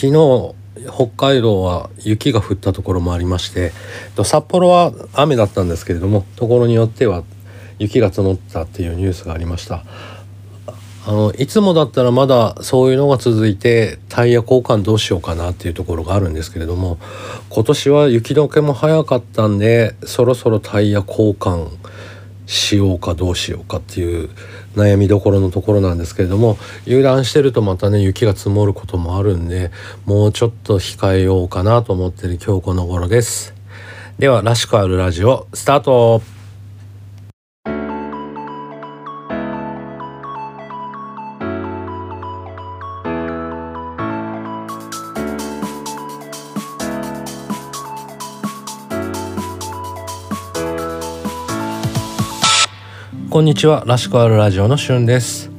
昨日北海道は雪が降ったところもありまして札幌は雨だったんですけれどもところによっては雪が積もったっていうニュースがありました。あのいつもだったらまだそういうのが続いてタイヤ交換どうしようかなっていうところがあるんですけれども今年は雪解けも早かったんでそろそろタイヤ交換しようかどうしようかっていう悩みどころのところなんですけれども油断してるとまたね雪が積もることもあるんでもうちょっと控えようかなと思ってる今日この頃です。ではらしくあるラジオスタート。こんにちは。らしくあるラジオのしゅんです。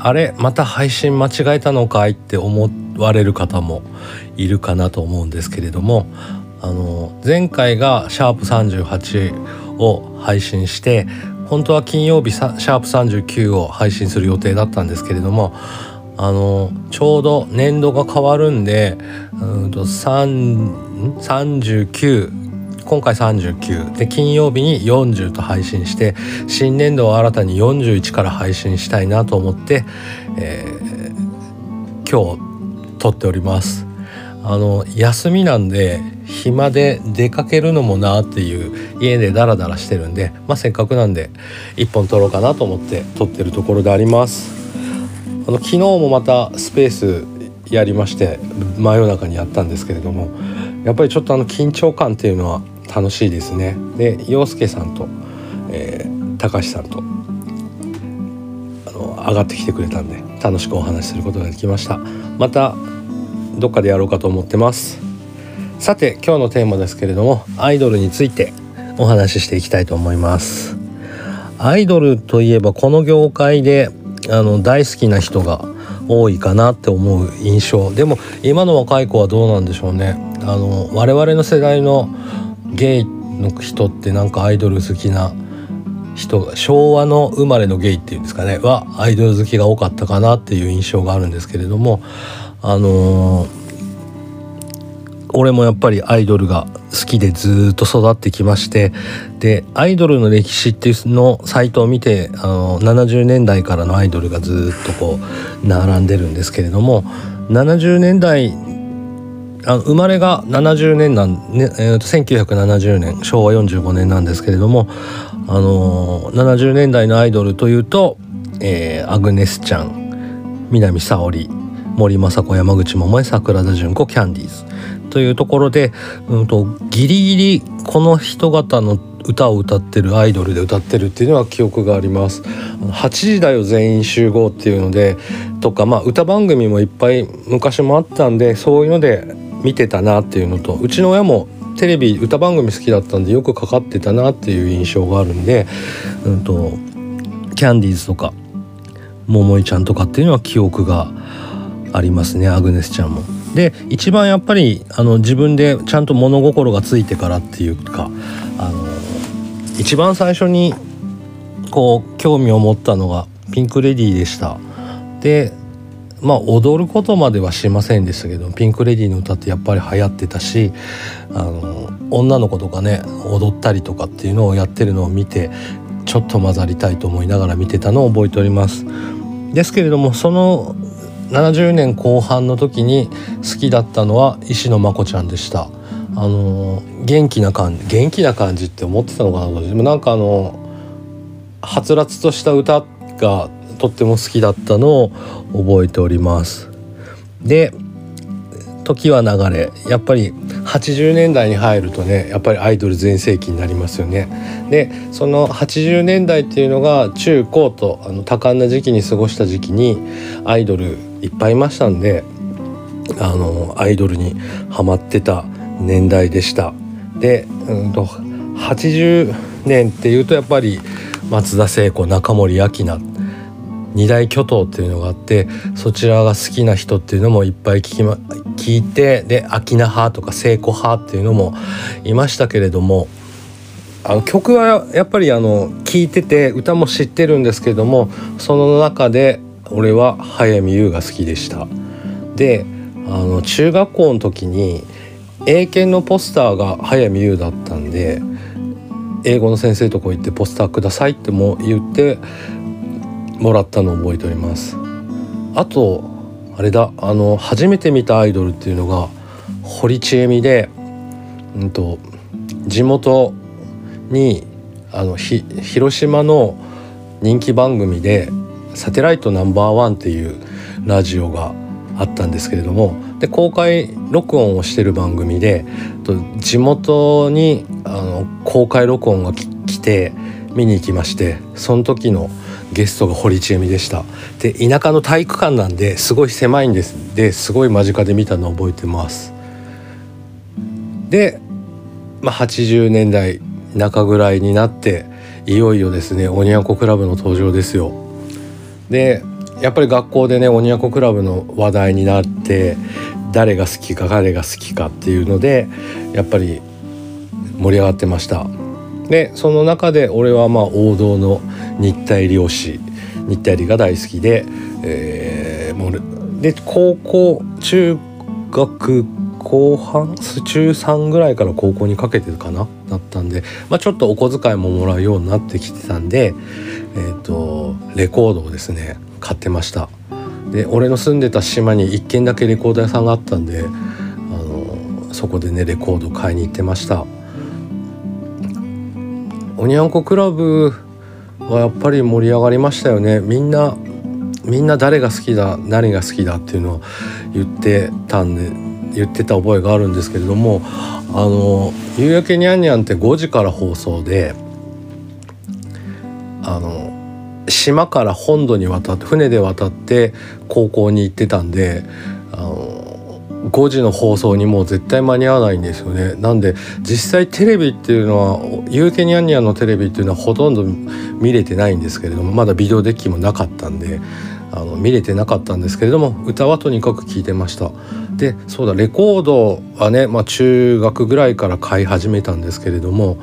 あれまた配信間違えたのかい？って思われる方もいるかなと思うんですけれども。あの前回がシャープ38を配信して本当は金曜日シャープ39を配信する予定だったんですけれどもあのちょうど年度が変わるんでうんと39今回39で金曜日に40と配信して新年度は新たに41から配信したいなと思って、えー、今日撮っております。あの休みなんで暇で出かけるのもなっていう家でダラダラしてるんで、まあ、せっかくなんで1本撮ろうかなと思って撮ってるところであります。あの昨日もまたスペースやりまして真夜中にやったんですけれどもやっぱりちょっとあの緊張感っていうのは楽しいですね。で洋介さんと、えー、高橋さんとあの上がってきてくれたんで楽しくお話しすることができました。またどっかでやろうかと思ってます。さて今日のテーマですけれどもアイドルについてお話ししていきたいと思います。アイドルといえばこの業界であの大好きな人が多いかなって思う印象。でも今の若い子はどうなんでしょうね。あの我々の世代のゲイの人ってなんかアイドル好きな人が昭和の生まれのゲイっていうんですかね。はアイドル好きが多かったかなっていう印象があるんですけれどもあのー、俺もやっぱりアイドルが好きでずっと育ってきましてでアイドルの歴史っていうのサイトを見てあの70年代からのアイドルがずっとこう並んでるんですけれども70年代あの生まれが70年なん、ねえー、と1970年昭和45年なんですけれども、あのー、70年代のアイドルというと、えー、アグネスちゃん南沙織森昌子山口百恵桜田淳子キャンディーズというところで、うんと、ギリギリこの人方の歌を歌ってるアイドルで歌ってるっていうのは記憶があります。8時だよ全員集合っていうのでとかまあ歌番組もいっぱい昔もあったんでそういうので見てたなっていうのとうちの親もテレビ歌番組好きだったんでよくかかってたなっていう印象があるんで、うんと、キャンディーズとか桃井ちゃんとかっていうのは記憶がありますねアグネスちゃんも。で一番やっぱりあの自分でちゃんと物心がついてからっていうかあの一番最初にこう興味を持ったのがピンク・レディーでした。でまあ踊ることまではしませんでしたけどピンク・レディーの歌ってやっぱり流行ってたしあの女の子とかね踊ったりとかっていうのをやってるのを見てちょっと混ざりたいと思いながら見てたのを覚えております。ですけれどもその70年後半の時に好きだったのは石野真子ちゃんでした。あの元気な感じ元気な感じって思ってたのかなでもなんかあのはつらつとした歌がとっても好きだったのを覚えております。で時は流れやっぱり80年代に入るとねやっぱりアイドル全盛期になりますよね。でその80年代っていうのが中高とあの多感な時期に過ごした時期にアイドルいっぱいいましたんであのアイドルにハマってた年代でした。で、うんと、80年っていうとやっぱり松田聖子中森明菜二大巨頭っていうのがあってそちらが好きな人っていうのもいっぱい聞き、ま、聞いてで秋菜派とか聖子派っていうのもいましたけれどもあの曲はやっぱりあの聞いてて歌も知ってるんですけどもその中で俺は早見優が好きでした。であの中学校の時に英検のポスターが早見優だったんで英語の先生とこ行ってポスターくださいっても言ってもらったのを覚えております。あとあれだ。あの初めて見たアイドルっていうのが堀ちえみで、うんと、地元にあのひ広島の人気番組で「サテライトナンバーワン」っていうラジオがあったんですけれどもで公開録音をしてる番組で地元にあの公開録音が来て見に行きましてその時のゲストが堀ちえみでした。で田舎の体育館なんですごい狭いんです。ですごい間近で見たのを覚えてます。で、まあ、80年代中ぐらいになっていよいよですねおにゃんこクラブの登場ですよ。でやっぱり学校でねおにゃこクラブの話題になって誰が好きか誰が好きかっていうのでやっぱり盛り上がってました。でその中で俺はまあ王道の日体漁師日体理が大好きで、えー、もうで高校中学後半中3ぐらいから高校にかけてかなだったんで、まあ、ちょっとお小遣いももらうようになってきてたんで、えーとレコードをですね買ってました。で俺の住んでた島に1軒だけレコード屋さんがあったんであのそこでねレコード買いに行ってました。おにゃんこクラブはやっぱり盛り上がりましたよね。みんなみんな誰が好きだ何が好きだっていうのを言ってたんで言ってた覚えがあるんですけれどもあの「夕焼けにゃんにゃん」って5時から放送であの島から本土に渡って船で渡って高校に行ってたんで5時の放送にもう絶対間に合わないんですよね。なんで実際テレビっていうのは「ユーケニャンニャン」のテレビっていうのはほとんど見れてないんですけれどもまだビデオデッキもなかったんであの見れてなかったんですけれども歌はとにかく聴いてました。でそうだレコードはね、まあ、中学ぐらいから買い始めたんですけれども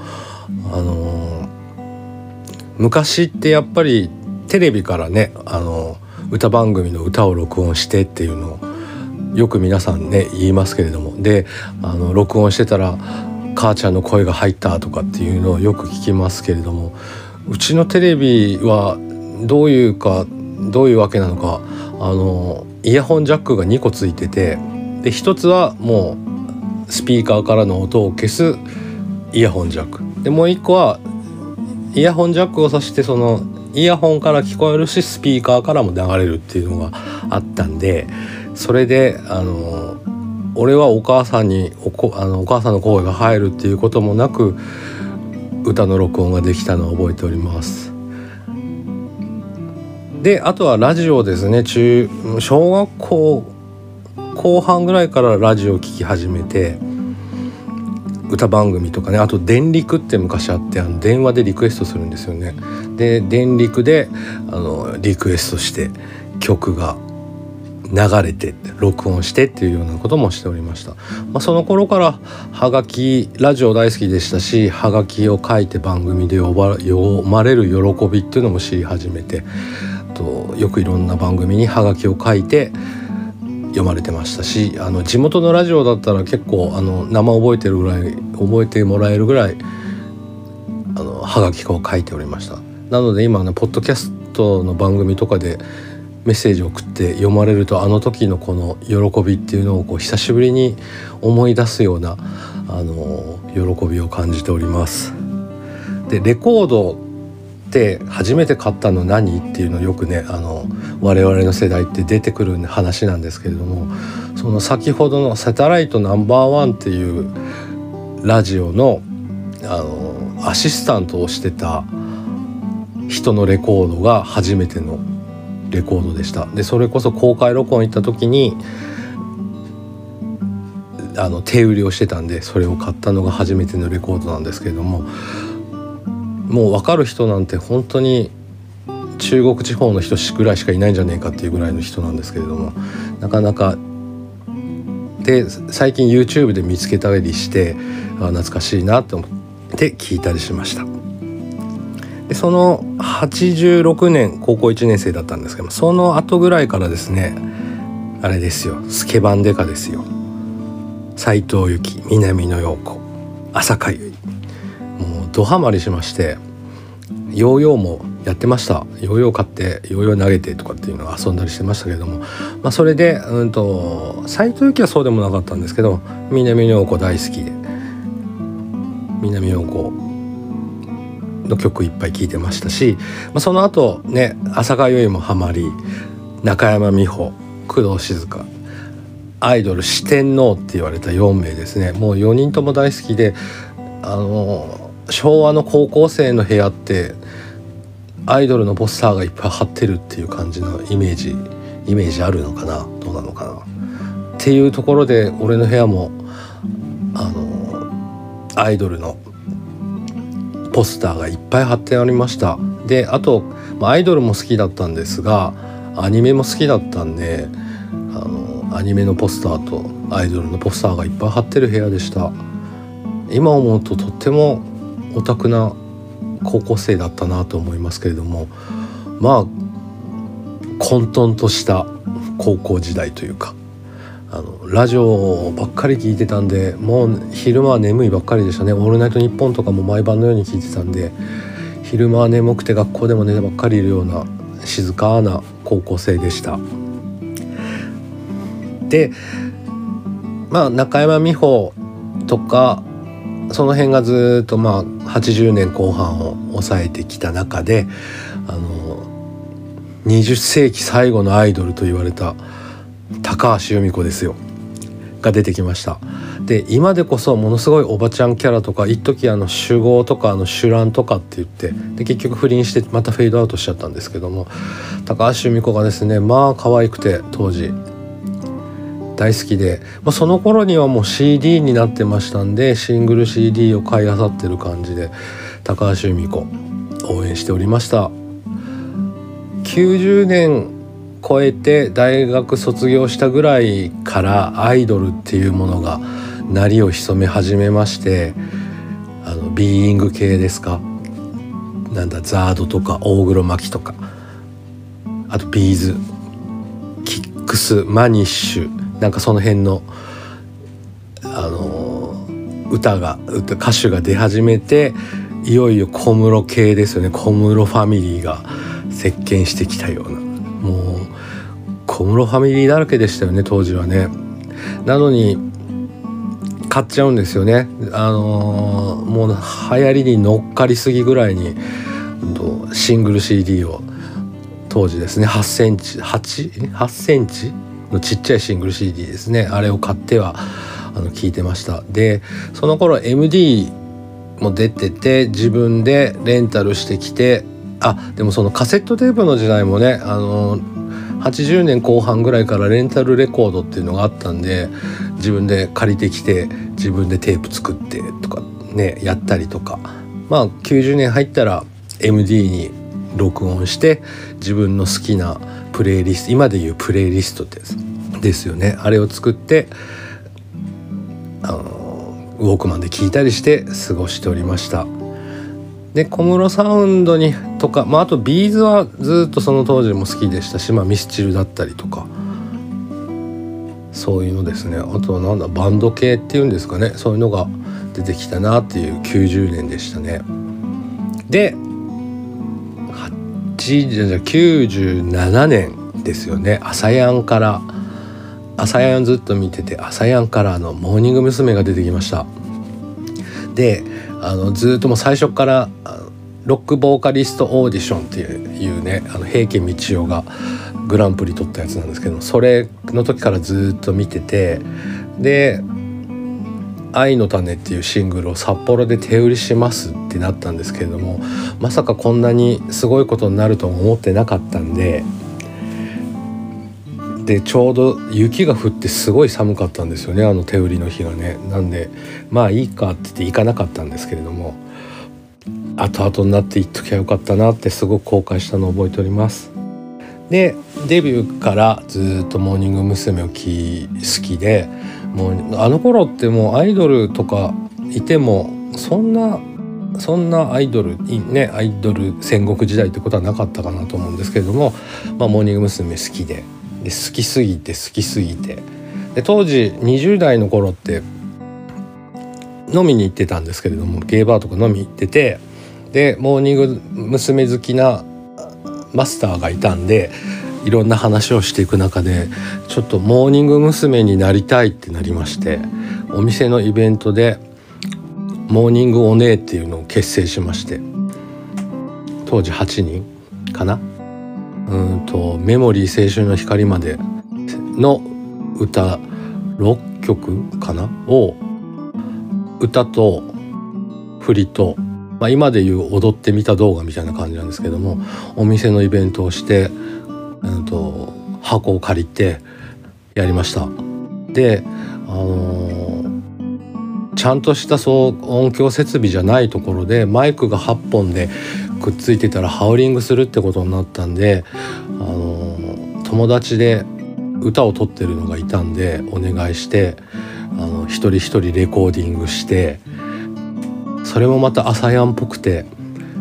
あの昔ってやっぱりテレビからねあの歌番組の歌を録音してっていうのをよく皆さんね言いますけれども。であの録音してたら母ちゃんの声が入ったとかっていうのをよく聞きますけれども。うちのテレビはどういうかどういうわけなのかあのイヤホンジャックが2個ついててで1つはもうスピーカーからの音を消すイヤホンジャック。でもう1個はイヤホンジャックを挿してそのイヤホンから聞こえるしスピーカーからも流れるっていうのがあったんでそれであの俺はお母さんにおこあのお母さんの声が入るっていうこともなく歌の録音ができたのを覚えております。であとはラジオですね中小学校後半ぐらいからラジオを聴き始めて歌番組とかねあと電力って昔あってあの電話でリクエストするんですよね。で電力であのリクエストして曲が流れて録音してっていうようなこともしておりました、まあ、その頃からはがきラジオ大好きでしたしはがきを書いて番組で呼ば読まれる喜びっていうのも知り始めてとよくいろんな番組にはがきを書いて読まれてましたしあの地元のラジオだったら結構あの名前覚えてるぐらい覚えてもらえるぐらいあのはがきを書いておりました。なので今ねポッドキャストの番組とかでメッセージを送って読まれるとあの時のこの喜びっていうのをこう久しぶりに思い出すようなあの喜びを感じております。でレコードって初めて買ったの何っていうのよくねあの我々の世代って出てくる話なんですけれどもその先ほどの「サテライトナンバーワン」っていうラジオのあのアシスタントをしてた人のレコードが初めてのレコードでした。でそれこそ公開録音行った時にあの手売りをしてたんでそれを買ったのが初めてのレコードなんですけれどももう分かる人なんて本当に中国地方の人ぐらいしかいないんじゃねえかっていうぐらいの人なんですけれどもなかなかで最近 YouTube で見つけたりしてあ懐かしいなと思って聞いたりしました。でその86年高校1年生だったんですけどその後ぐらいからですねあれですよスケバンデカですよ。斎藤由貴南野陽子朝香ゆいもうドハマりしましてヨーヨーもやってました。ヨーヨー買ってヨーヨー投げてとかっていうのを遊んだりしてましたけれども、まあ、それでうんと斎藤由貴はそうでもなかったんですけど南野陽子大好きで南陽子の曲いっぱい聴いてましたし、まあ、その後ね朝香ゆいもハマり中山美穂工藤静香アイドル四天王って言われた4名ですね。もう4人とも大好きであの昭和の高校生の部屋ってアイドルのポスターがいっぱい貼ってるっていう感じのイメージイメージあるのかな？どうなのかな？っていうところで俺の部屋もあのアイドルのポスターがいっぱい貼ってありました。であと、ま、アイドルも好きだったんですがアニメも好きだったんであのアニメのポスターとアイドルのポスターがいっぱい貼ってる部屋でした。今思うととってもオタクな高校生だったなと思いますけれどもまあ混沌とした高校時代というかあのラジオばっかり聞いてたんでもう昼間は眠いばっかりでしたね「オールナイトニッポン」とかも毎晩のように聞いてたんで昼間は眠くて学校でも寝てばっかりいるような静かな高校生でした。でまあ中山美穂とかその辺がずっとまあ80年後半を抑えてきた中であの20世紀最後のアイドルと言われた高橋由美子ですよ。が出てきました。で今でこそものすごいおばちゃんキャラとか一時あの酒豪とかあの酒乱とかって言ってで結局不倫してまたフェードアウトしちゃったんですけども高橋由美子がですねまあ可愛くて当時。大好きで、まあ、その頃にはもう CD になってましたんでシングル CD を買いあさってる感じで高橋由美子応援しておりました。90年超えて大学卒業したぐらいからアイドルっていうものが鳴りを潜め始めましてあのビーイング系ですか？なんだ ZARDとか大黒摩季とか。あと B'z。キックスマニッシュ。なんかその辺のあの歌が歌歌手が出始めていよいよ小室系ですよね。小室ファミリーが席巻してきたような。小室ファミリーだらけでしたよね当時はね。なのに買っちゃうんですよね。あのー、もう流行りに乗っかりすぎぐらいにシングル CD を当時ですね8センチ 8, 8センチ？のちっちゃいシングル CD ですねあれを買ってはあの聞いてましたでその頃 MD も出てて自分でレンタルしてきてあでもそのカセットテープの時代もねあの80年後半ぐらいからレンタルレコードっていうのがあったんで自分で借りてきて自分でテープ作ってとかねやったりとか。まあ90年入ったら MD に録音して自分の好きなプレイリスト今でいうプレイリストです。ですよね。あれを作ってあのウォークマンで聴いたりして過ごしておりました。で小室サウンドにとか、まあ、あとビーズはずっとその当時も好きでしたし、まあ、ミスチルだったりとかそういうのですねあとはなんだバンド系っていうんですかねそういうのが出てきたなっていう90年でしたね。で97年ですよね朝やんから朝やんずっと見てて朝やんからのモーニング娘。が出てきました。であのずっともう最初からロックボーカリストオーディションっていうねあの平家道夫がグランプリ取ったやつなんですけどそれの時からずっと見ててで「愛の種」っていうシングルを札幌で手売りしますってなったんですけれどもまさかこんなにすごいことになると思ってなかったんででちょうど雪が降ってすごい寒かったんですよねあの手売りの日がね。なんでまあいいかって言って行かなかったんですけれども後々になって行っときゃよかったなってすごく後悔したのを覚えておりますでデビューからずっとモーニング娘。をき好きでもうあの頃ってもうアイドルとかいてもそんなそんなアイドルねアイドル戦国時代ってことはなかったかなと思うんですけれども、まあ、モーニング娘。好きでで好きすぎて好きすぎてで当時20代の頃って飲みに行ってたんですけれどもゲーバーとか飲みに行っててでモーニング娘。好きなマスターがいたんでいろんな話をしていく中でちょっとモーニング娘。になりたいってなりましてお店のイベントでモーニングお姉っていうのを結成しまして当時8人かな？うんと「メモリー青春の光」までの歌6曲かな？を歌と振りと、まあ、今でいう踊ってみた動画みたいな感じなんですけどもお店のイベントをして、うんと、箱を借りてやりました。で、あのー、ちゃんとしたそう音響設備じゃないところでマイクが8本でくっついてたらハウリングするってことになったんで、あのー、友達で歌を撮ってるのがいたんでお願いしてあの一人一人レコーディングしてそれもまた朝やんっぽくて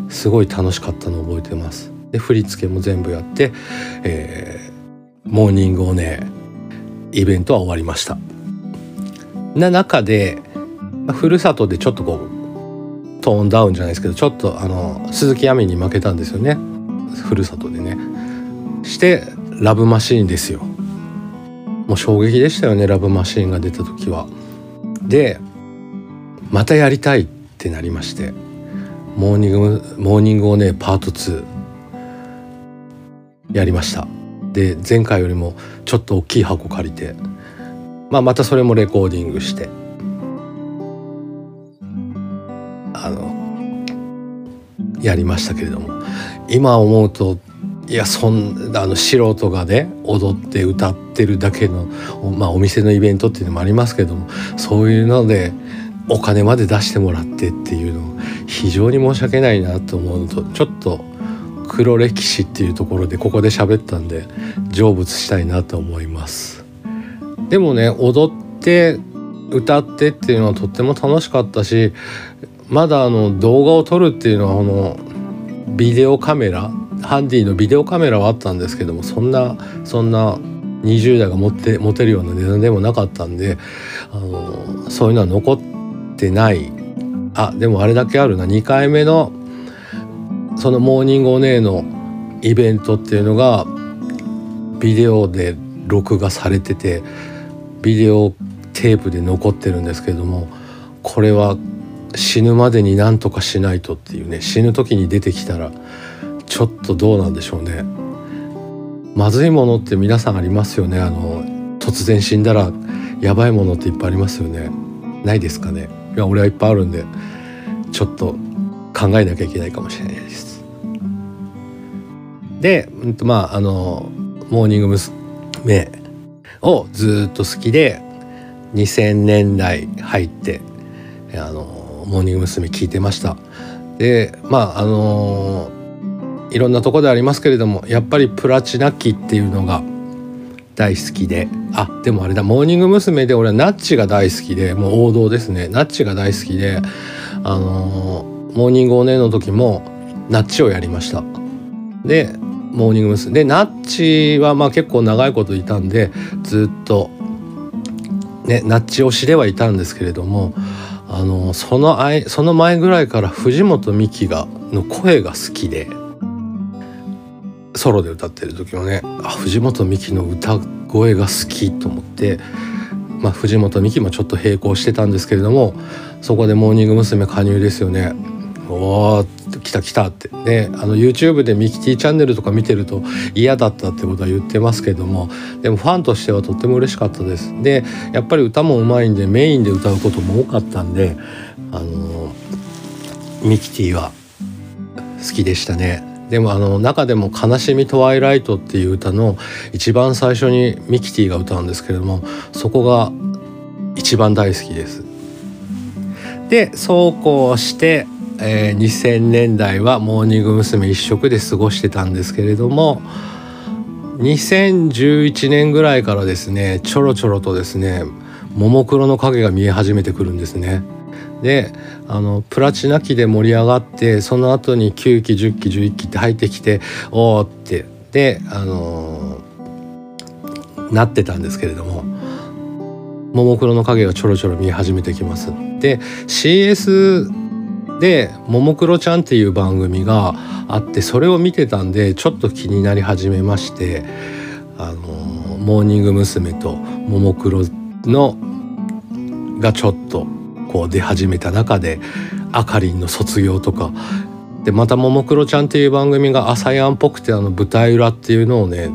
すごい楽しかったのを覚えてます。で振り付けも全部やって、えー、モーニングをねイベントは終わりました。な中でふるさとでちょっとこうトーンダウンじゃないですけどちょっとあの鈴木亜美に負けたんですよねふるさとでね。してラブマシーンですよ。もう衝撃でしたよねラブマシーンが出た時は。でまたやりたいってってなりましてモーニングモーニングをねパート2やりました。で前回よりもちょっと大きい箱借りて、まあ、またそれもレコーディングしてあのやりましたけれども。今思うといやそんあの素人がね踊って歌ってるだけの、まあ、お店のイベントっていうのもありますけどもそういうのでお金まで出してもらってっていうの非常に申し訳ないなと思うのとちょっと黒歴史っていうところでここで喋ったんで成仏したいなと思います。でもね踊って歌ってっていうのはとっても楽しかったしまだあの動画を撮るっていうのはこのビデオカメラハンディのビデオカメラはあったんですけどもそんなそんな20代が持って持てるような値段でもなかったんであのそういうのは残っててない。あでもあれだけあるな。2回目のそのモーニングお姉のイベントっていうのがビデオで録画されててビデオテープで残ってるんですけれどもこれは死ぬまでになんとかしないとっていうね死ぬ時に出てきたらちょっとどうなんでしょうね。まずいものって皆さんありますよね。あの突然死んだらやばいものっていっぱいありますよね。ないですかね。や俺はいっぱいあるんでちょっと考えなきゃいけないかもしれないですで、うんと、まああのモーニング娘。をずっと好きで2000年代入ってあのモーニング娘。聞いてましたでまああのいろんなとこでありますけれどもやっぱりプラチナ期っていうのが大好きで。あでもあれだ。モーニング娘。で俺はナッチが大好きで。もう王道ですね。ナッチが大好きで。あのー、モーニングおねの時もナッチをやりました。でモーニング娘。でナッチはまあ結構長いこといたんでずっとねナッチ推しではいたんですけれどもあのそのその前ぐらいから藤本美貴がの声が好きで。ソロで歌ってる時もねあ藤本美貴の歌声が好きと思って、まあ、藤本美貴もちょっと並行してたんですけれどもそこでモーニング娘。加入ですよね。おー来た来たってであの YouTube でミキティチャンネルとか見てると嫌だったってことは言ってますけどもでもファンとしてはとっても嬉しかったですでやっぱり歌もうまいんでメインで歌うことも多かったんであのミキティは好きでしたねでもあの中でも「悲しみトワイライト」っていう歌の一番最初にミキティが歌うんですけれどもそこが一番大好きです。でそうこうして、えー、2000年代はモーニング娘。一色で過ごしてたんですけれども2011年ぐらいからですねちょろちょろとですねももクロの影が見え始めてくるんですね。であのプラチナ期で盛り上がってその後に9期10期11期って入ってきておおってであのなってたんですけれどもももクロの影がちょろちょろ見え始めてきます。で CS で「ももクロちゃん」っていう番組があってそれを見てたんでちょっと気になり始めましてあのモーニング娘。とももクロのがちょっとこう出始めた中であかりんの卒業とか。でまたももクロちゃんっていう番組が朝やんっぽくてあの舞台裏っていうのをね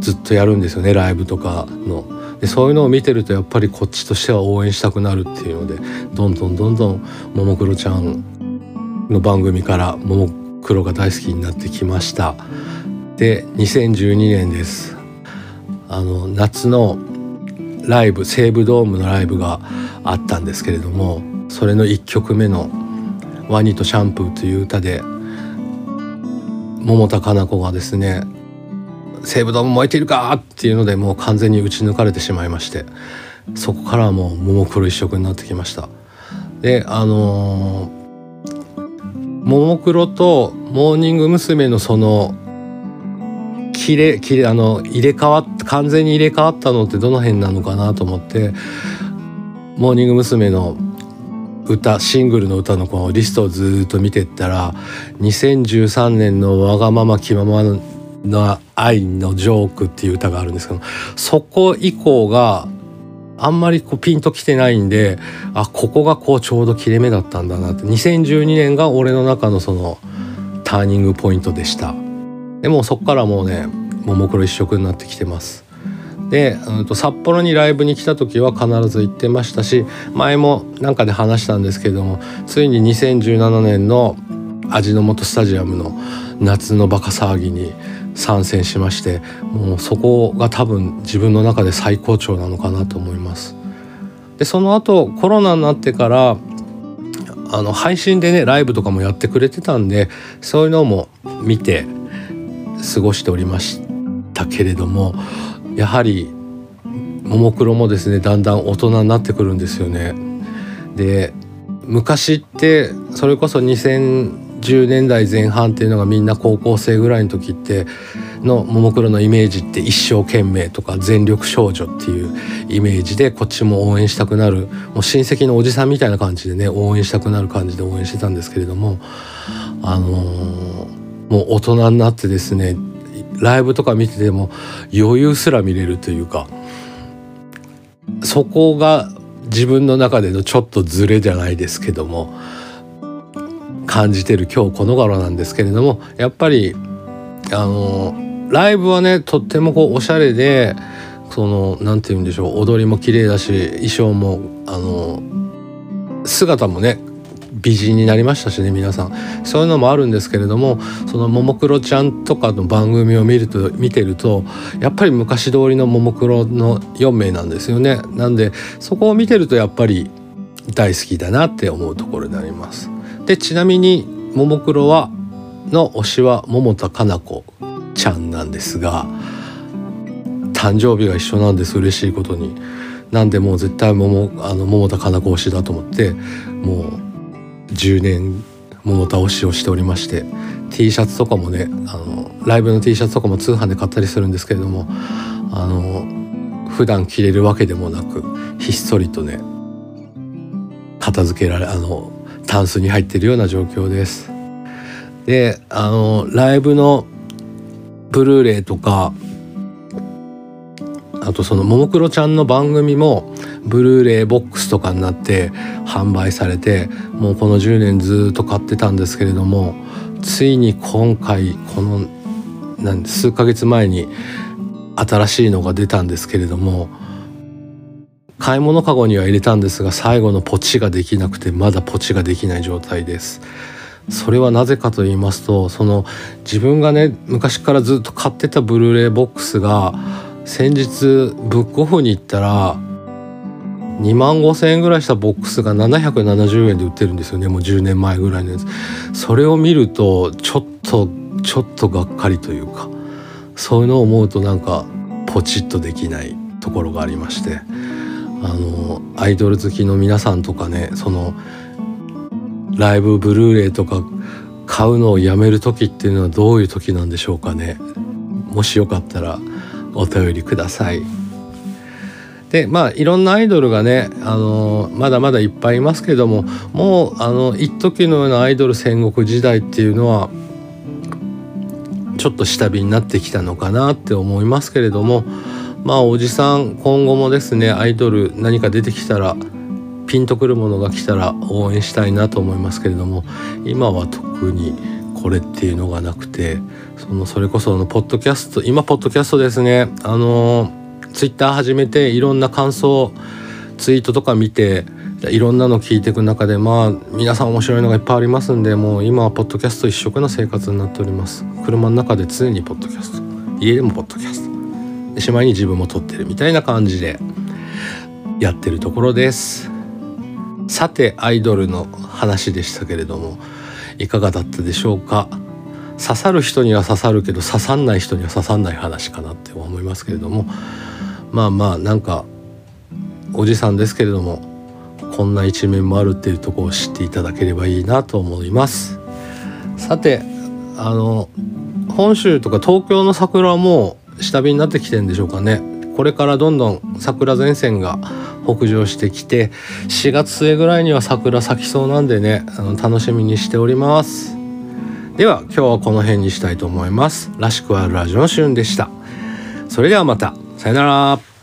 ずっとやるんですよねライブとかの。でそういうのを見てるとやっぱりこっちとしては応援したくなるっていうのでどんどんどんどんももクロちゃんの番組からももクロが大好きになってきました。で2012年です。あの夏のライブ西武ドームのライブがあったんですけれどもそれの1曲目の「ワニとシャンプー」という歌で桃田かな子がですね「西武ドーム燃えているか!」っていうのでもう完全に打ち抜かれてしまいましてそこからはもうももクロ一色になってきましたであのー、ももクロとモーニング娘。のそのきれきれあの入れ替わっ完全に入れ替わったのってどの辺なのかなと思ってモーニング娘。の歌シングルの歌のこのリストをずっと見てったら2013年の「わがまま気ままな愛のジョーク」っていう歌があるんですけどそこ以降があんまりこうピンときてないんであここがこうちょうど切れ目だったんだなって2012年が俺の中のそのターニングポイントでした。でもそこからもうねももクロ一色になってきてますで、うん、と札幌にライブに来た時は必ず行ってましたし前もなんかで話したんですけどもついに2017年の味の素スタジアムの夏のバカ騒ぎに参戦しましてもうそこが多分自分の中で最高潮なのかなと思います。でその後コロナになってからあの配信でねライブとかもやってくれてたんでそういうのも見て過ごしておりましたけれどもやはりももクロもですねだんだん大人になってくるんですよね。で昔ってそれこそ2010年代前半っていうのがみんな高校生ぐらいの時ってのももクロのイメージって一生懸命とか全力少女っていうイメージでこっちも応援したくなるもう親戚のおじさんみたいな感じでね応援したくなる感じで応援してたんですけれどもあのーもう大人になってですねライブとか見てても余裕すら見れるというかそこが自分の中でのちょっとズレじゃないですけども感じてる今日この頃なんですけれどもやっぱりあのライブはねとってもこうおしゃれでその何て言うんでしょう踊りも綺麗だし衣装もあの姿もね美人になりましたしね皆さん。そういうのもあるんですけれどもそのももクロちゃんとかの番組を見ると見てるとやっぱり昔通りのももクロの4名なんですよね。なんでそこを見てるとやっぱり大好きだなって思うところになります。でちなみにももクロはの推しは桃田かな子ちゃんなんですが誕生日が一緒なんです。嬉しいことに。なんでもう絶対桃あの桃田かな子推しだと思ってもう10年桃倒しをしておりまして T シャツとかもねあのライブの T シャツとかも通販で買ったりするんですけれどもあの普段着れるわけでもなくひっそりとね片付けられあのタンスに入ってるような状況です。であのライブのブルーレイとかあとそのももクロちゃんの番組もブルーレイボックスとかになって販売されてもうこの10年ずっと買ってたんですけれどもついに今回このなん数ヶ月前に新しいのが出たんですけれども買い物かごには入れたんですが最後のポチができなくてまだポチができない状態です。それはなぜかと言いますとその自分がね昔からずっと買ってたブルーレイボックスが先日ブックオフに行ったら2万5,000円ぐらいしたボックスが770円で売ってるんですよね。もう10年前ぐらいのやつ。それを見るとちょっとちょっとがっかりというかそういうのを思うとなんかポチッとできないところがありまして。あのアイドル好きの皆さんとかねそのライブブルーレイとか買うのをやめる時っていうのはどういう時なんでしょうかね。もしよかったらお便りください。でまあいろんなアイドルがね、あのまだまだいっぱいいますけどももうあの一時のようなアイドル戦国時代っていうのはちょっと下火になってきたのかなって思いますけれどもまあおじさん今後もですねアイドル何か出てきたらピンとくるものが来たら応援したいなと思いますけれども今は特にこれっていうのがなくてそのそれこそのポッドキャスト今ポッドキャストですねあのツイッター始めていろんな感想ツイートとか見ていろんなの聞いていく中でまあ皆さん面白いのがいっぱいありますんでもう今はポッドキャスト一色の生活になっております。車の中で常にポッドキャスト。家でもポッドキャスト。でしまいに自分も撮ってるみたいな感じでやってるところです。さてアイドルの話でしたけれどもいかがだったでしょうか。刺さる人には刺さるけど刺さんない人には刺さんない話かなって思いますけれどもまあまあなんかおじさんですけれどもこんな一面もあるっていうとこを知っていただければいいなと思います。さてあの本州とか東京の桜はもう下火になってきてんでしょうかね。これからどんどん桜前線が北上してきて4月末ぐらいには桜咲きそうなんでねあの楽しみにしております。では今日はこの辺にしたいと思います。らしくあるラジオのしゅんでした。それではまた。さよなら。